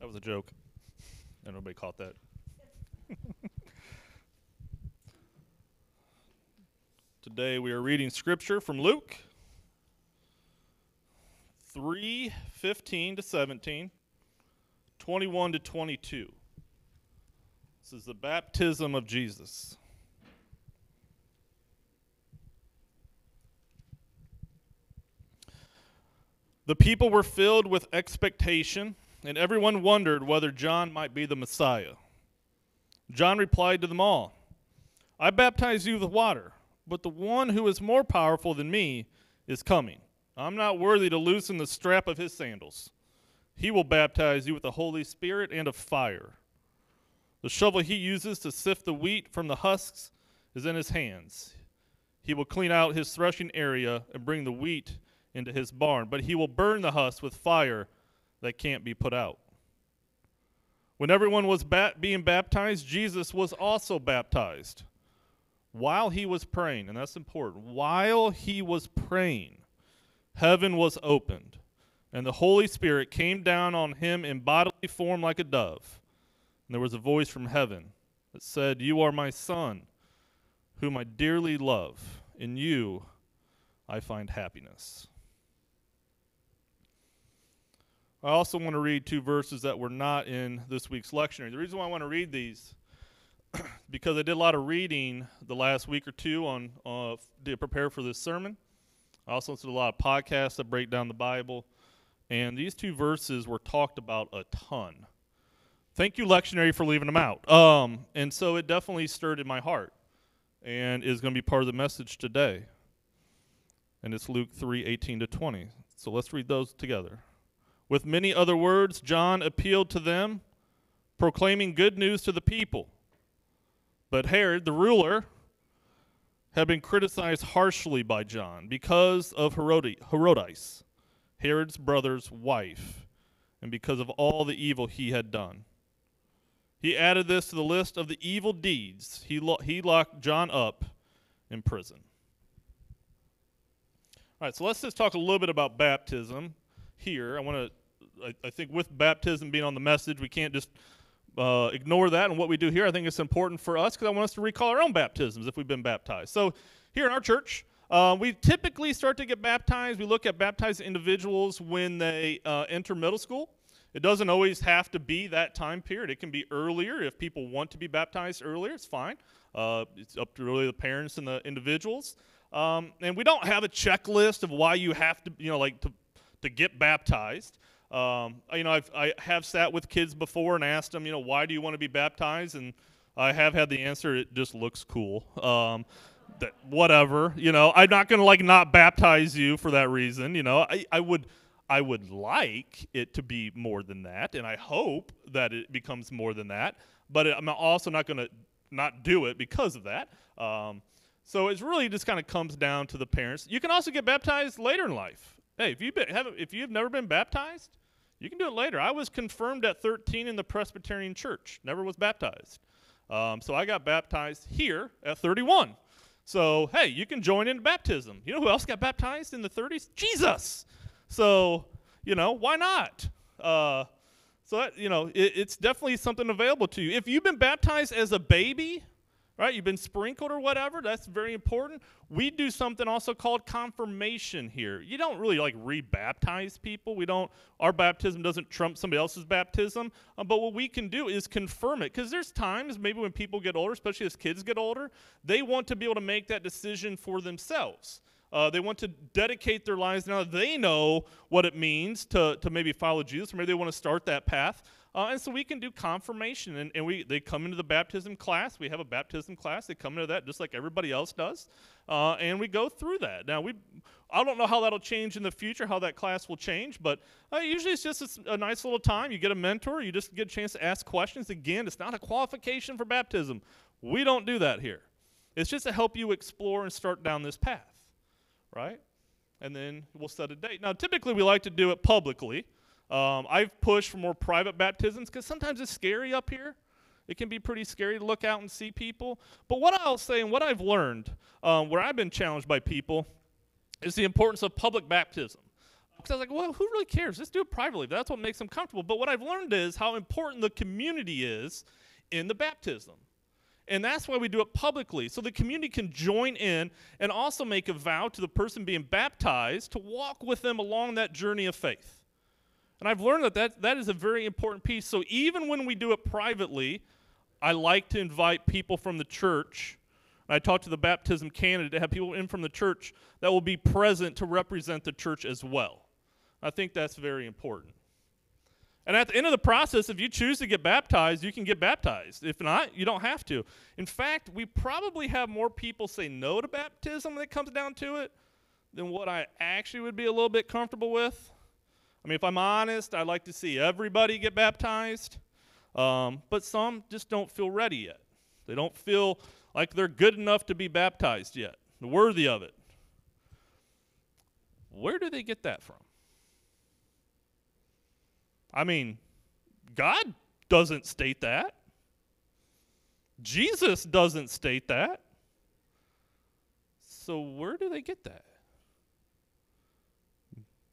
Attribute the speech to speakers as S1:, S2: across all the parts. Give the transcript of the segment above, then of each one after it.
S1: That was a joke. And nobody caught that. Today we are reading scripture from Luke 3 15 to 17, 21 to 22. This is the baptism of Jesus. The people were filled with expectation, and everyone wondered whether John might be the Messiah. John replied to them all I baptize you with water, but the one who is more powerful than me is coming. I'm not worthy to loosen the strap of his sandals. He will baptize you with the Holy Spirit and of fire. The shovel he uses to sift the wheat from the husks is in his hands. He will clean out his threshing area and bring the wheat into his barn, but he will burn the husk with fire that can't be put out. When everyone was being baptized, Jesus was also baptized. While he was praying, and that's important, while he was praying, heaven was opened, and the Holy Spirit came down on him in bodily form like a dove. And there was a voice from heaven that said, You are my Son, whom I dearly love. In you I find happiness. I also want to read two verses that were not in this week's lectionary. The reason why I want to read these because I did a lot of reading the last week or two on uh, to prepare for this sermon. I also listened to a lot of podcasts that break down the Bible, and these two verses were talked about a ton. Thank you, lectionary, for leaving them out. Um, and so it definitely stirred in my heart, and is going to be part of the message today. And it's Luke three eighteen to twenty. So let's read those together. With many other words, John appealed to them, proclaiming good news to the people. But Herod, the ruler, had been criticized harshly by John because of Herodias, Herod's brother's wife, and because of all the evil he had done. He added this to the list of the evil deeds. He, lo- he locked John up in prison. All right, so let's just talk a little bit about baptism here. I want to I, I, think with baptism being on the message, we can't just uh, ignore that and what we do here. I think it's important for us because I want us to recall our own baptisms if we've been baptized. So here in our church, uh, we typically start to get baptized. We look at baptized individuals when they uh, enter middle school. It doesn't always have to be that time period. It can be earlier if people want to be baptized earlier. It's fine. Uh, it's up to really the parents and the individuals. Um, and we don't have a checklist of why you have to, you know, like to to get baptized. Um, you know, I've, I have sat with kids before and asked them, you know, why do you want to be baptized? And I have had the answer, it just looks cool. Um, that whatever, you know, I'm not going to like not baptize you for that reason. You know, I, I would, I would like it to be more than that, and I hope that it becomes more than that. But I'm also not going to not do it because of that. Um, so it really just kind of comes down to the parents. You can also get baptized later in life. Hey, if you have if you've never been baptized, you can do it later. I was confirmed at 13 in the Presbyterian Church. Never was baptized. Um, so I got baptized here at 31. So hey, you can join in baptism. You know who else got baptized in the 30s? Jesus. So you know why not? Uh, so that, you know it, it's definitely something available to you. If you've been baptized as a baby, right? You've been sprinkled or whatever. That's very important. We do something also called confirmation here. You don't really like rebaptize people. We don't. Our baptism doesn't trump somebody else's baptism. Um, but what we can do is confirm it because there's times maybe when people get older, especially as kids get older, they want to be able to make that decision for themselves. Uh, they want to dedicate their lives now they know what it means to, to maybe follow Jesus, or maybe they want to start that path. Uh, and so we can do confirmation, and, and we they come into the baptism class. We have a baptism class. They come into that just like everybody else does, uh, and we go through that. Now we, I don't know how that'll change in the future, how that class will change, but uh, usually it's just a, a, nice little time. You get a mentor. You just get a chance to ask questions. Again, it's not a qualification for baptism. We don't do that here. It's just to help you explore and start down this path, right? And then we'll set a date. Now, typically we like to do it publicly. Um, I've pushed for more private baptisms because sometimes it's scary up here. It can be pretty scary to look out and see people. But what I'll say and what I've learned, um, where I've been challenged by people, is the importance of public baptism. Because I was like, well, who really cares? Just do it privately. That's what makes them comfortable. But what I've learned is how important the community is in the baptism. And that's why we do it publicly, so the community can join in and also make a vow to the person being baptized to walk with them along that journey of faith. And I've learned that that, that is a very important piece. So even when we do it privately, I like to invite people from the church. I talked to the baptism candidate to have people in from the church that will be present to represent the church as well. I think that's very important. And at the end of the process, if you choose to get baptized, you can get baptized. If not, you don't have to. In fact, we probably have more people say no to baptism when it comes down to it than what I actually would be a little bit comfortable with. I mean, if I'm honest, I'd like to see everybody get baptized, um, but some just don't feel ready yet. They don't feel like they're good enough to be baptized yet, worthy of it. Where do they get that from? I mean, God doesn't state that. Jesus doesn't state that. So, where do they get that?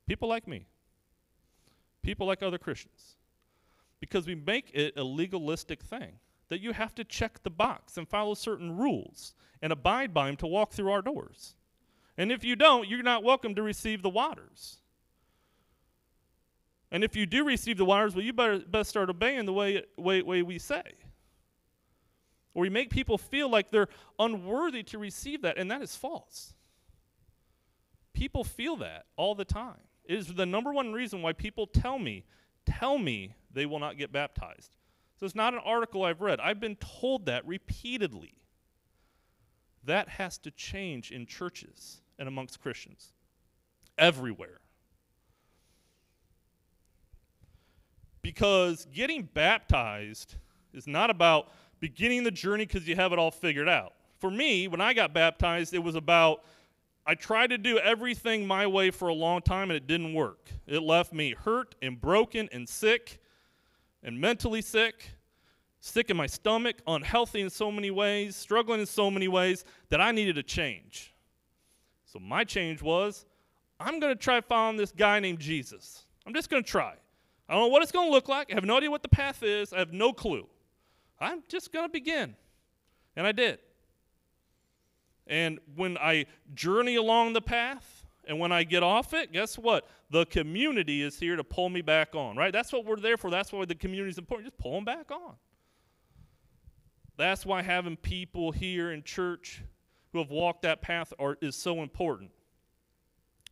S1: People like me, people like other Christians, because we make it a legalistic thing that you have to check the box and follow certain rules and abide by them to walk through our doors. And if you don't, you're not welcome to receive the waters. And if you do receive the waters, well, you better best start obeying the way, way, way we say. Or we make people feel like they're unworthy to receive that, and that is false. People feel that all the time. It is the number one reason why people tell me, tell me they will not get baptized. So it's not an article I've read. I've been told that repeatedly. That has to change in churches and amongst Christians everywhere. because getting baptized is not about beginning the journey because you have it all figured out. For me, when I got baptized, it was about I tried to do everything my way for a long time and it didn't work. It left me hurt and broken and sick and mentally sick, sick in my stomach, unhealthy in so many ways, struggling in so many ways that I needed a change. So my change was I'm going to try following this guy named Jesus. I'm just going to try. I don't know what it's going to look like. I have no idea what the path is. I have no clue. I'm just going to begin. And I did. And when I journey along the path and when I get off it, guess what? The community is here to pull me back on, right? That's what we're there for. That's why the community is important. Just pull them back on. That's why having people here in church who have walked that path are, is so important.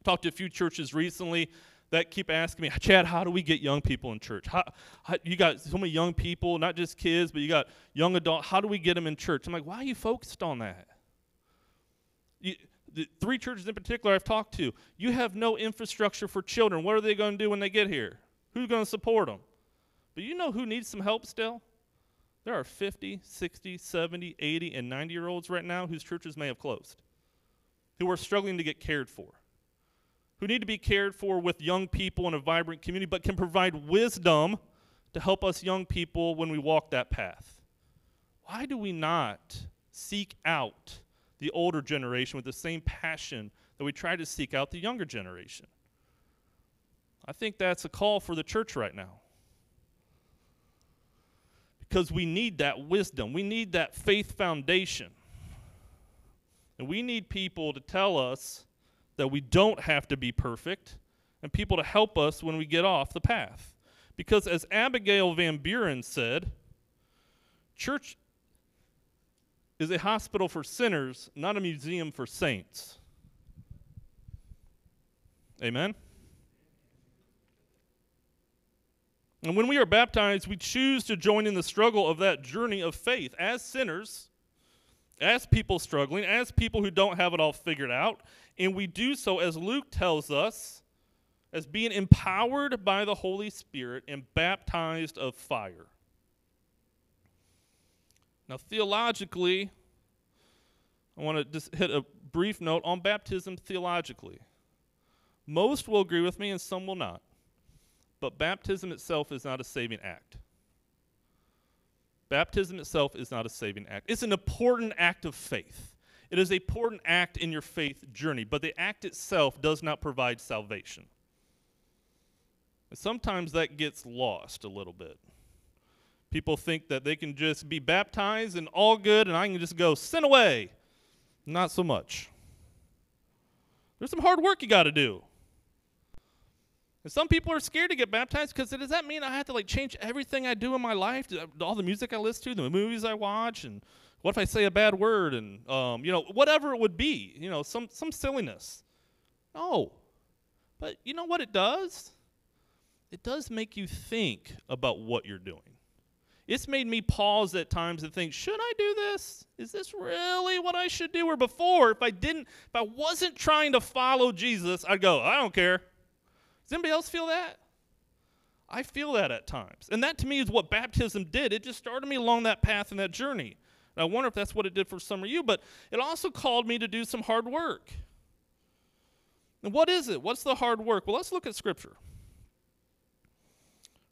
S1: Talked to a few churches recently that keep asking me, Chad, how do we get young people in church? How, how, you got so many young people, not just kids, but you got young adults. How do we get them in church? I'm like, why are you focused on that? The three churches in particular I've talked to, you have no infrastructure for children. What are they going to do when they get here? Who's going to support them? But you know who needs some help still? There are 50, 60, 70, 80, and 90 year olds right now whose churches may have closed, who are struggling to get cared for who need to be cared for with young people in a vibrant community, but can provide wisdom to help us young people when we walk that path. Why do we not seek out the older generation with the same passion that we try to seek out the younger generation? I think that's a call for the church right now. Because we need that wisdom, we need that faith foundation. And we need people to tell us that we don't have to be perfect, and people to help us when we get off the path. Because as Abigail Van Buren said, church is a hospital for sinners, not a museum for saints. Amen? And when we are baptized, we choose to join in the struggle of that journey of faith as sinners as people struggling, as people who don't have it all figured out. And we do so, as Luke tells us, as being empowered by the Holy Spirit and baptized of fire. Now, theologically, I want to just hit a brief note on baptism theologically. Most will agree with me, and some will not. But baptism itself is not a saving act. Baptism itself is not a saving act. It's an important act of faith. It is a important act in your faith journey, but the act itself does not provide salvation. Sometimes that gets lost a little bit. People think that they can just be baptized and all good, and I can just go sin away. Not so much. There's some hard work you got to do. And some people are scared to get baptized because does that mean I have to like change everything I do in my life, all the music I listen to, the movies I watch, and what if I say a bad word, and um, you know whatever it would be, you know some some silliness. No, but you know what it does? It does make you think about what you're doing. It's made me pause at times and think, should I do this? Is this really what I should do? Or before, if I didn't, if I wasn't trying to follow Jesus, I'd go, I don't care. Does anybody else feel that? I feel that at times. And that to me is what baptism did. It just started me along that path and that journey. And I wonder if that's what it did for some of you, but it also called me to do some hard work. And what is it? What's the hard work? Well, let's look at Scripture.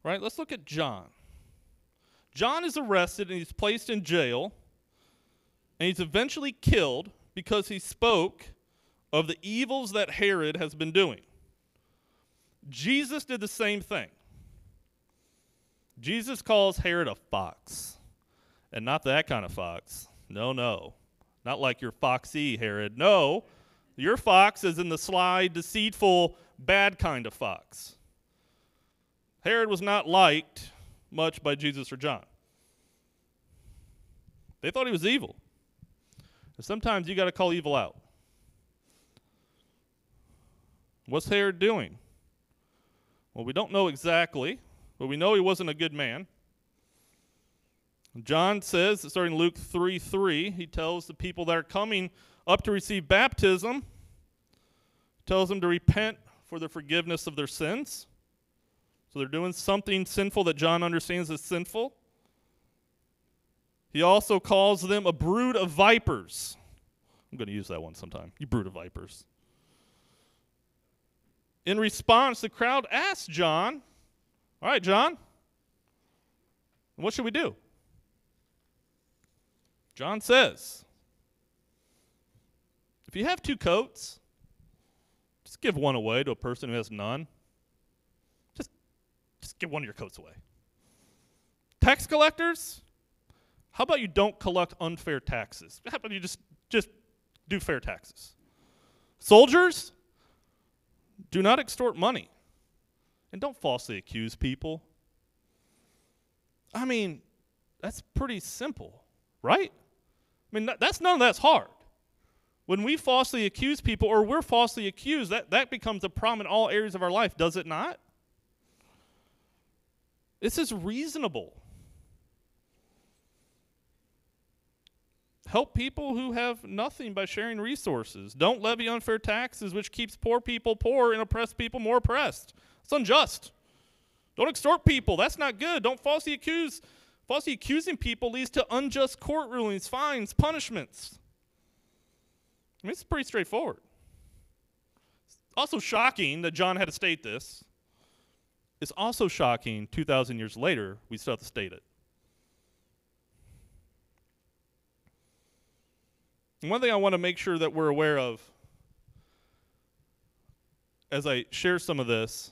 S1: Right? Let's look at John. John is arrested and he's placed in jail, and he's eventually killed because he spoke of the evils that Herod has been doing. Jesus did the same thing. Jesus calls Herod a fox, and not that kind of fox. No, no. Not like your foxy Herod. No, your fox is in the sly, deceitful, bad kind of fox. Herod was not liked much by Jesus or John. They thought he was evil. And sometimes you got to call evil out. What's Herod doing? Well, we don't know exactly, but we know he wasn't a good man. John says, starting Luke 3 3, he tells the people that are coming up to receive baptism, tells them to repent for the forgiveness of their sins. So they're doing something sinful that John understands as sinful. He also calls them a brood of vipers. I'm going to use that one sometime. You brood of vipers. In response, the crowd asked John, All right, John, what should we do? John says, If you have two coats, just give one away to a person who has none. Just give one of your coats away. Tax collectors, how about you don't collect unfair taxes? How about you just, just do fair taxes? Soldiers, do not extort money. And don't falsely accuse people. I mean, that's pretty simple, right? I mean, that's none of that's hard. When we falsely accuse people or we're falsely accused, that, that becomes a problem in all areas of our life, does it not? This is reasonable. Help people who have nothing by sharing resources. Don't levy unfair taxes, which keeps poor people poor and oppressed people more oppressed. It's unjust. Don't extort people. That's not good. Don't falsely accuse. Falsely accusing people leads to unjust court rulings, fines, punishments. I mean, it's pretty straightforward. It's also shocking that John had to state this. It's also shocking 2,000 years later, we still have to state it. And one thing I want to make sure that we're aware of as I share some of this,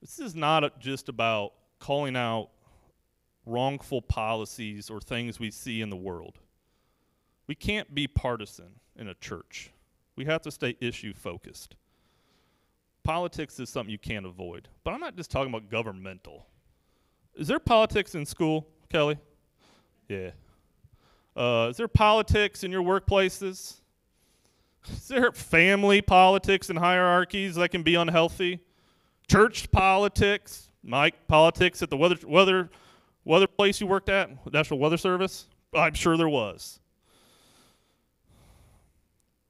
S1: this is not just about calling out wrongful policies or things we see in the world. We can't be partisan in a church. We have to stay issue focused politics is something you can't avoid. But I'm not just talking about governmental. Is there politics in school, Kelly? Yeah. Uh, is there politics in your workplaces? Is there family politics and hierarchies that can be unhealthy? Church politics, Mike, politics at the weather weather weather place you worked at, National Weather Service? I'm sure there was.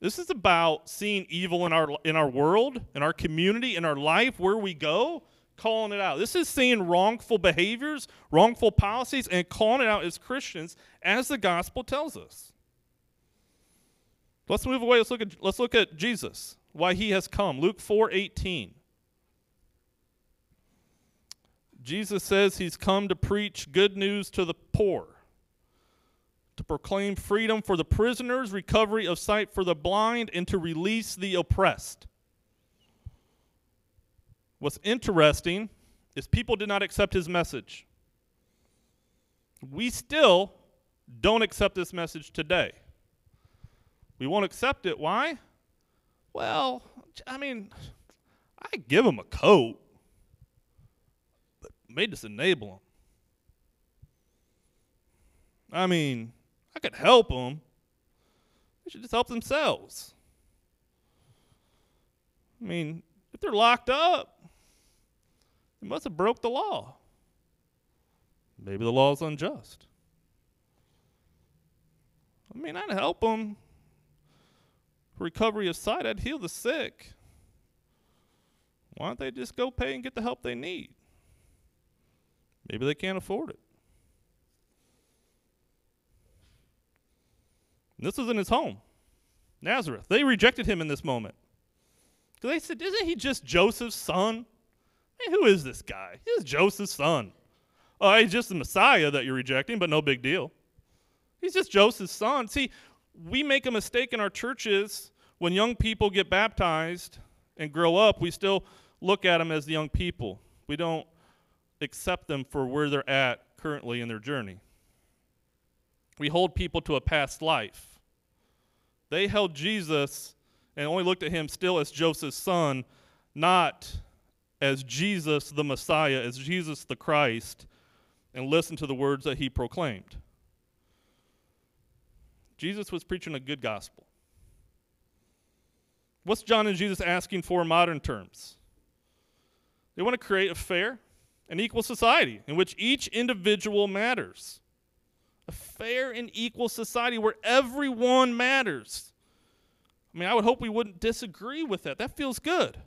S1: This is about seeing evil in our in our world, in our community, in our life, where we go, calling it out. This is seeing wrongful behaviors, wrongful policies, and calling it out as Christians, as the gospel tells us. Let's move away. Let's look at let's look at Jesus, why he has come. Luke 4:18. Jesus says he's come to preach good news to the poor to proclaim freedom for the prisoners, recovery of sight for the blind, and to release the oppressed. What's interesting is people did not accept his message. We still don't accept this message today. We won't accept it. Why? Well, I mean, I give him a coat, but may just enable them. I mean, could help them. They should just help themselves. I mean, if they're locked up, they must have broke the law. Maybe the law is unjust. I mean, I'd help them. Recovery of sight, I'd heal the sick. Why don't they just go pay and get the help they need? Maybe they can't afford it. And this was in his home, Nazareth. They rejected him in this moment. Because they said, Isn't he just Joseph's son? Hey, who is this guy? He's Joseph's son. Oh, he's just the Messiah that you're rejecting, but no big deal. He's just Joseph's son. See, we make a mistake in our churches when young people get baptized and grow up, we still look at them as the young people. We don't accept them for where they're at currently in their journey. We hold people to a past life. They held Jesus and only looked at him still as Joseph's son, not as Jesus the Messiah, as Jesus the Christ, and listened to the words that he proclaimed. Jesus was preaching a good gospel. What's John and Jesus asking for in modern terms? They want to create a fair and equal society in which each individual matters. A fair and equal society where everyone matters. I mean, I would hope we wouldn't disagree with that. That feels good.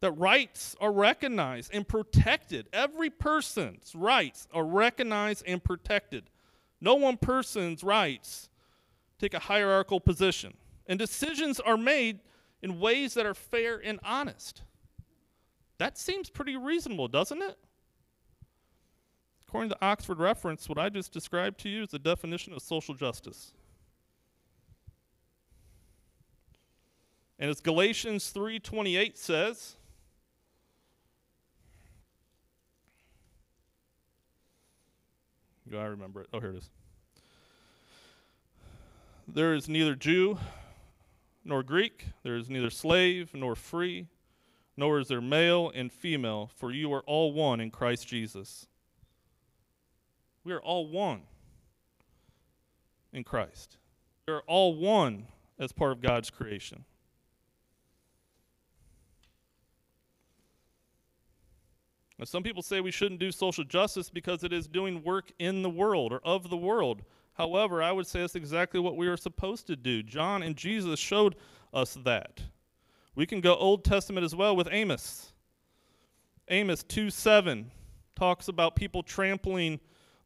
S1: That rights are recognized and protected. Every person's rights are recognized and protected. No one person's rights take a hierarchical position. And decisions are made in ways that are fair and honest. That seems pretty reasonable, doesn't it? According to Oxford reference, what I just described to you is the definition of social justice. And as Galatians 3:28 says, I remember it. Oh, here it is. There is neither Jew nor Greek, there is neither slave nor free, nor is there male and female, for you are all one in Christ Jesus. We are all one in Christ. We are all one as part of God's creation. Now, some people say we shouldn't do social justice because it is doing work in the world or of the world. However, I would say that's exactly what we are supposed to do. John and Jesus showed us that. We can go Old Testament as well with Amos. Amos 2 7 talks about people trampling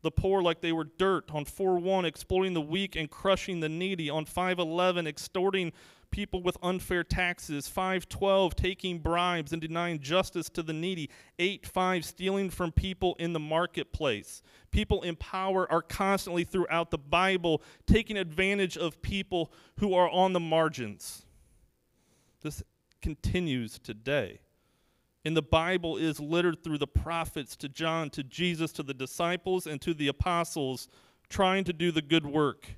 S1: the poor like they were dirt. On 4 1, exploiting the weak and crushing the needy. On 511, extorting people with unfair taxes 512 taking bribes and denying justice to the needy 8 5 stealing from people in the marketplace people in power are constantly throughout the bible taking advantage of people who are on the margins this continues today and the bible is littered through the prophets to john to jesus to the disciples and to the apostles trying to do the good work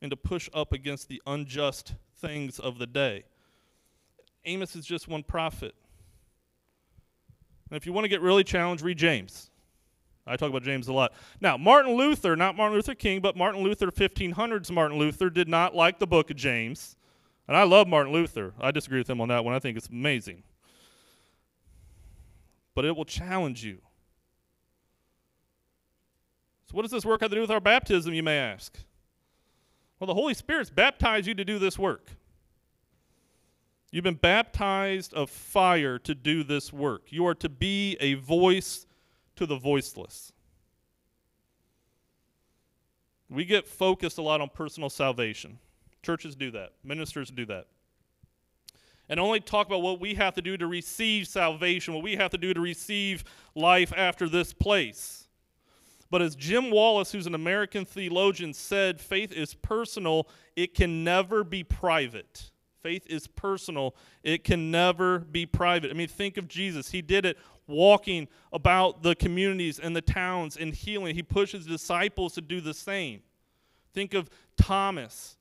S1: and to push up against the unjust things of the day. Amos is just one prophet. And if you want to get really challenged, read James. I talk about James a lot. Now, Martin Luther, not Martin Luther King, but Martin Luther, 1500s Martin Luther, did not like the book of James. And I love Martin Luther. I disagree with him on that one. I think it's amazing. But it will challenge you. So, what does this work have to do with our baptism, you may ask? Well, the Holy Spirit's baptized you to do this work. You've been baptized of fire to do this work. You are to be a voice to the voiceless. We get focused a lot on personal salvation. Churches do that, ministers do that. And only talk about what we have to do to receive salvation, what we have to do to receive life after this place. But as Jim Wallis, who's an American theologian, said, faith is personal, it can never be private. Faith is personal, it can never be private. I mean, think of Jesus. He did it walking about the communities and the towns and healing. He pushes disciples to do the same. Think of Thomas.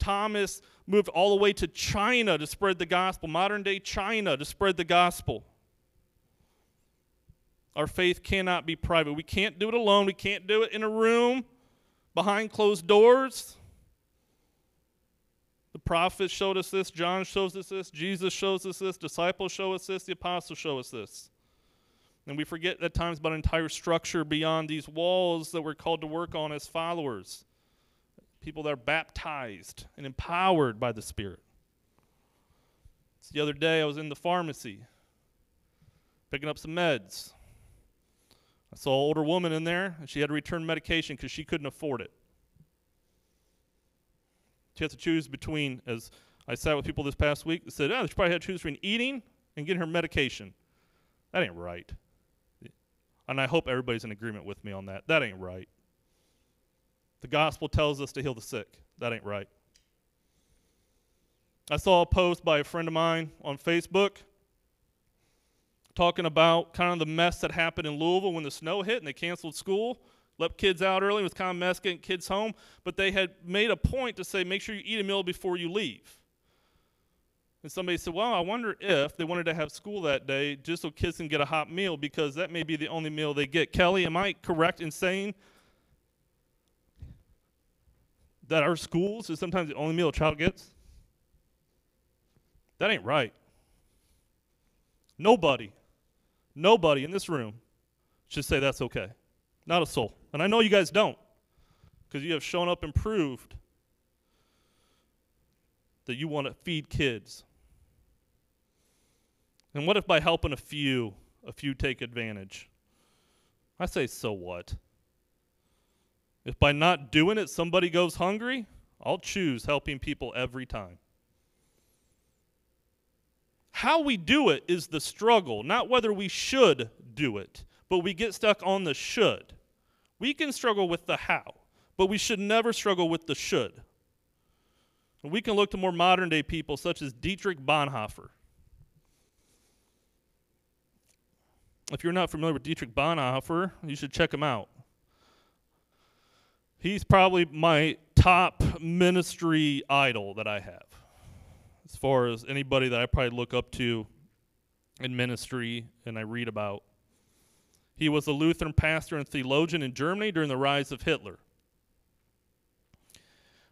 S1: Thomas moved all the way to China to spread the gospel, modern day China to spread the gospel. Our faith cannot be private. We can't do it alone. We can't do it in a room behind closed doors. The prophets showed us this, John shows us this, Jesus shows us this, disciples show us this, the apostles show us this. And we forget at times about an entire structure beyond these walls that we're called to work on as followers. People that are baptized and empowered by the Spirit. It's the other day I was in the pharmacy picking up some meds. I saw an older woman in there, and she had to return medication because she couldn't afford it. She has to choose between, as I sat with people this past week, that said, oh, she probably had to choose between eating and getting her medication. That ain't right. And I hope everybody's in agreement with me on that. That ain't right. The gospel tells us to heal the sick. That ain't right. I saw a post by a friend of mine on Facebook talking about kind of the mess that happened in Louisville when the snow hit and they canceled school, let kids out early. Was kind of mess getting kids home, but they had made a point to say make sure you eat a meal before you leave. And somebody said, Well, I wonder if they wanted to have school that day just so kids can get a hot meal because that may be the only meal they get. Kelly, am I correct in saying that our schools is sometimes the only meal a child gets? That ain't right. Nobody Nobody in this room should say that's okay. Not a soul. And I know you guys don't, because you have shown up and proved that you want to feed kids. And what if by helping a few, a few take advantage? I say, so what? If by not doing it somebody goes hungry, I'll choose helping people every time. How we do it is the struggle, not whether we should do it, but we get stuck on the should. We can struggle with the how, but we should never struggle with the should. We can look to more modern day people such as Dietrich Bonhoeffer. If you're not familiar with Dietrich Bonhoeffer, you should check him out. He's probably my top ministry idol that I have as far as anybody that I probably look up to in ministry and I read about. He was a Lutheran pastor and theologian in Germany during the rise of Hitler.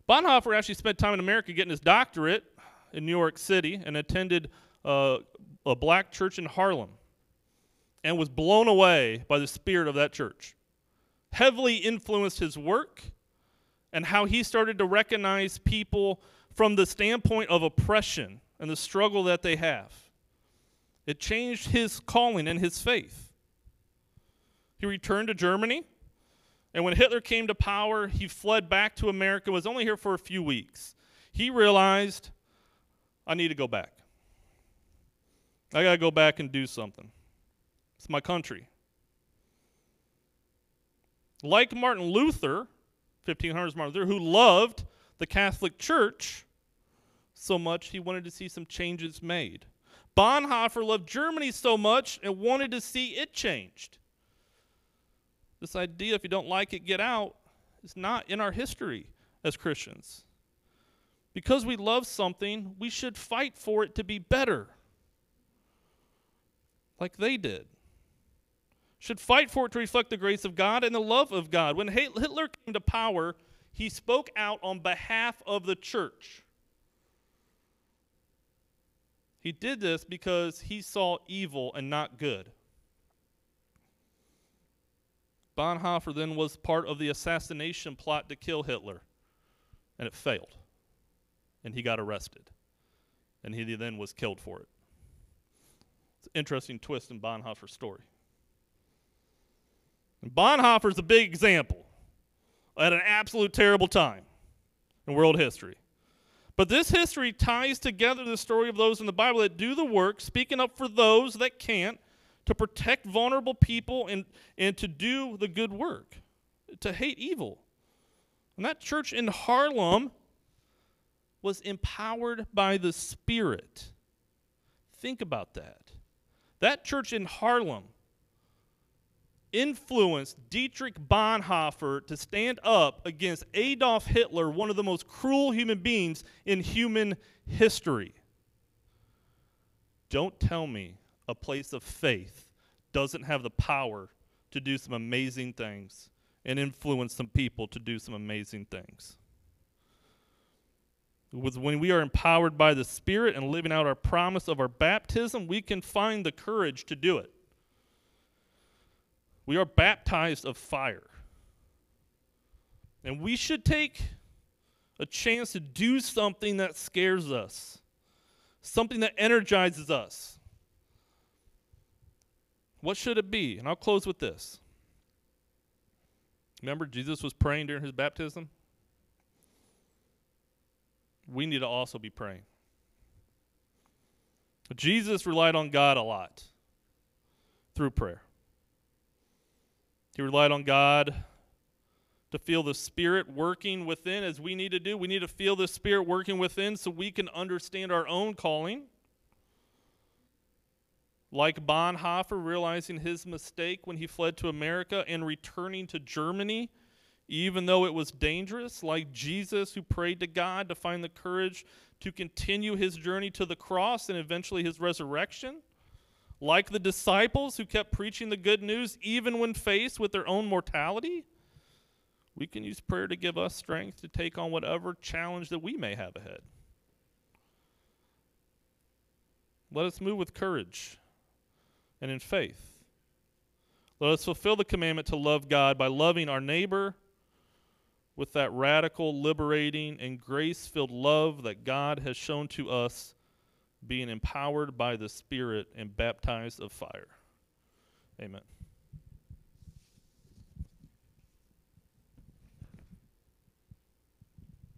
S1: Bonhoeffer actually spent time in America getting his doctorate in New York City and attended uh, a black church in Harlem and was blown away by the spirit of that church. Heavily influenced his work and how he started to recognize people from the standpoint of oppression and the struggle that they have. It changed his calling and his faith. He returned to Germany, and when Hitler came to power, he fled back to America, was only here for a few weeks. He realized, I need to go back. I got to go back and do something. It's my country. Like Martin Luther, 1500s Martin Luther, who loved the Catholic Church, so much he wanted to see some changes made. Bonhoeffer loved Germany so much and wanted to see it changed. This idea, if you don't like it, get out, is not in our history as Christians. Because we love something, we should fight for it to be better, like they did. Should fight for it to reflect the grace of God and the love of God. When Hitler came to power, he spoke out on behalf of the church. He did this because he saw evil and not good. Bonhoeffer then was part of the assassination plot to kill Hitler, and it failed. And he got arrested. And he then was killed for it. It's an interesting twist in Bonhoeffer's story. And Bonhoeffer's a big example at an absolute terrible time in world history. But this history ties together the story of those in the Bible that do the work, speaking up for those that can't, to protect vulnerable people and, and to do the good work, to hate evil. And that church in Harlem was empowered by the Spirit. Think about that. That church in Harlem influenced Dietrich Bonhoeffer to stand up against Adolf Hitler, one of the most cruel human beings in human history. Don't tell me a place of faith doesn't have the power to do some amazing things and influence some people to do some amazing things. When we are empowered by the Spirit and living out our promise of our baptism, we can find the courage to do it. We are baptized of fire. And we should take a chance to do something that scares us, something that energizes us. What should it be? And I'll close with this. Remember, Jesus was praying during his baptism? We need to also be praying. Jesus relied on God a lot through prayer. He relied on God to feel the Spirit working within as we need to do. We need to feel the Spirit working within so we can understand our own calling. Like Bonhoeffer realizing his mistake when he fled to America and returning to Germany, even though it was dangerous. Like Jesus, who prayed to God to find the courage to continue his journey to the cross and eventually his resurrection. Like the disciples who kept preaching the good news even when faced with their own mortality. We can use prayer to give us strength to take on whatever challenge that we may have ahead. Let us move with courage and in faith. Let us fulfill the commandment to love God by loving our neighbor with that radical, liberating, and grace filled love that God has shown to us, being empowered by the Spirit and baptized of fire. Amen.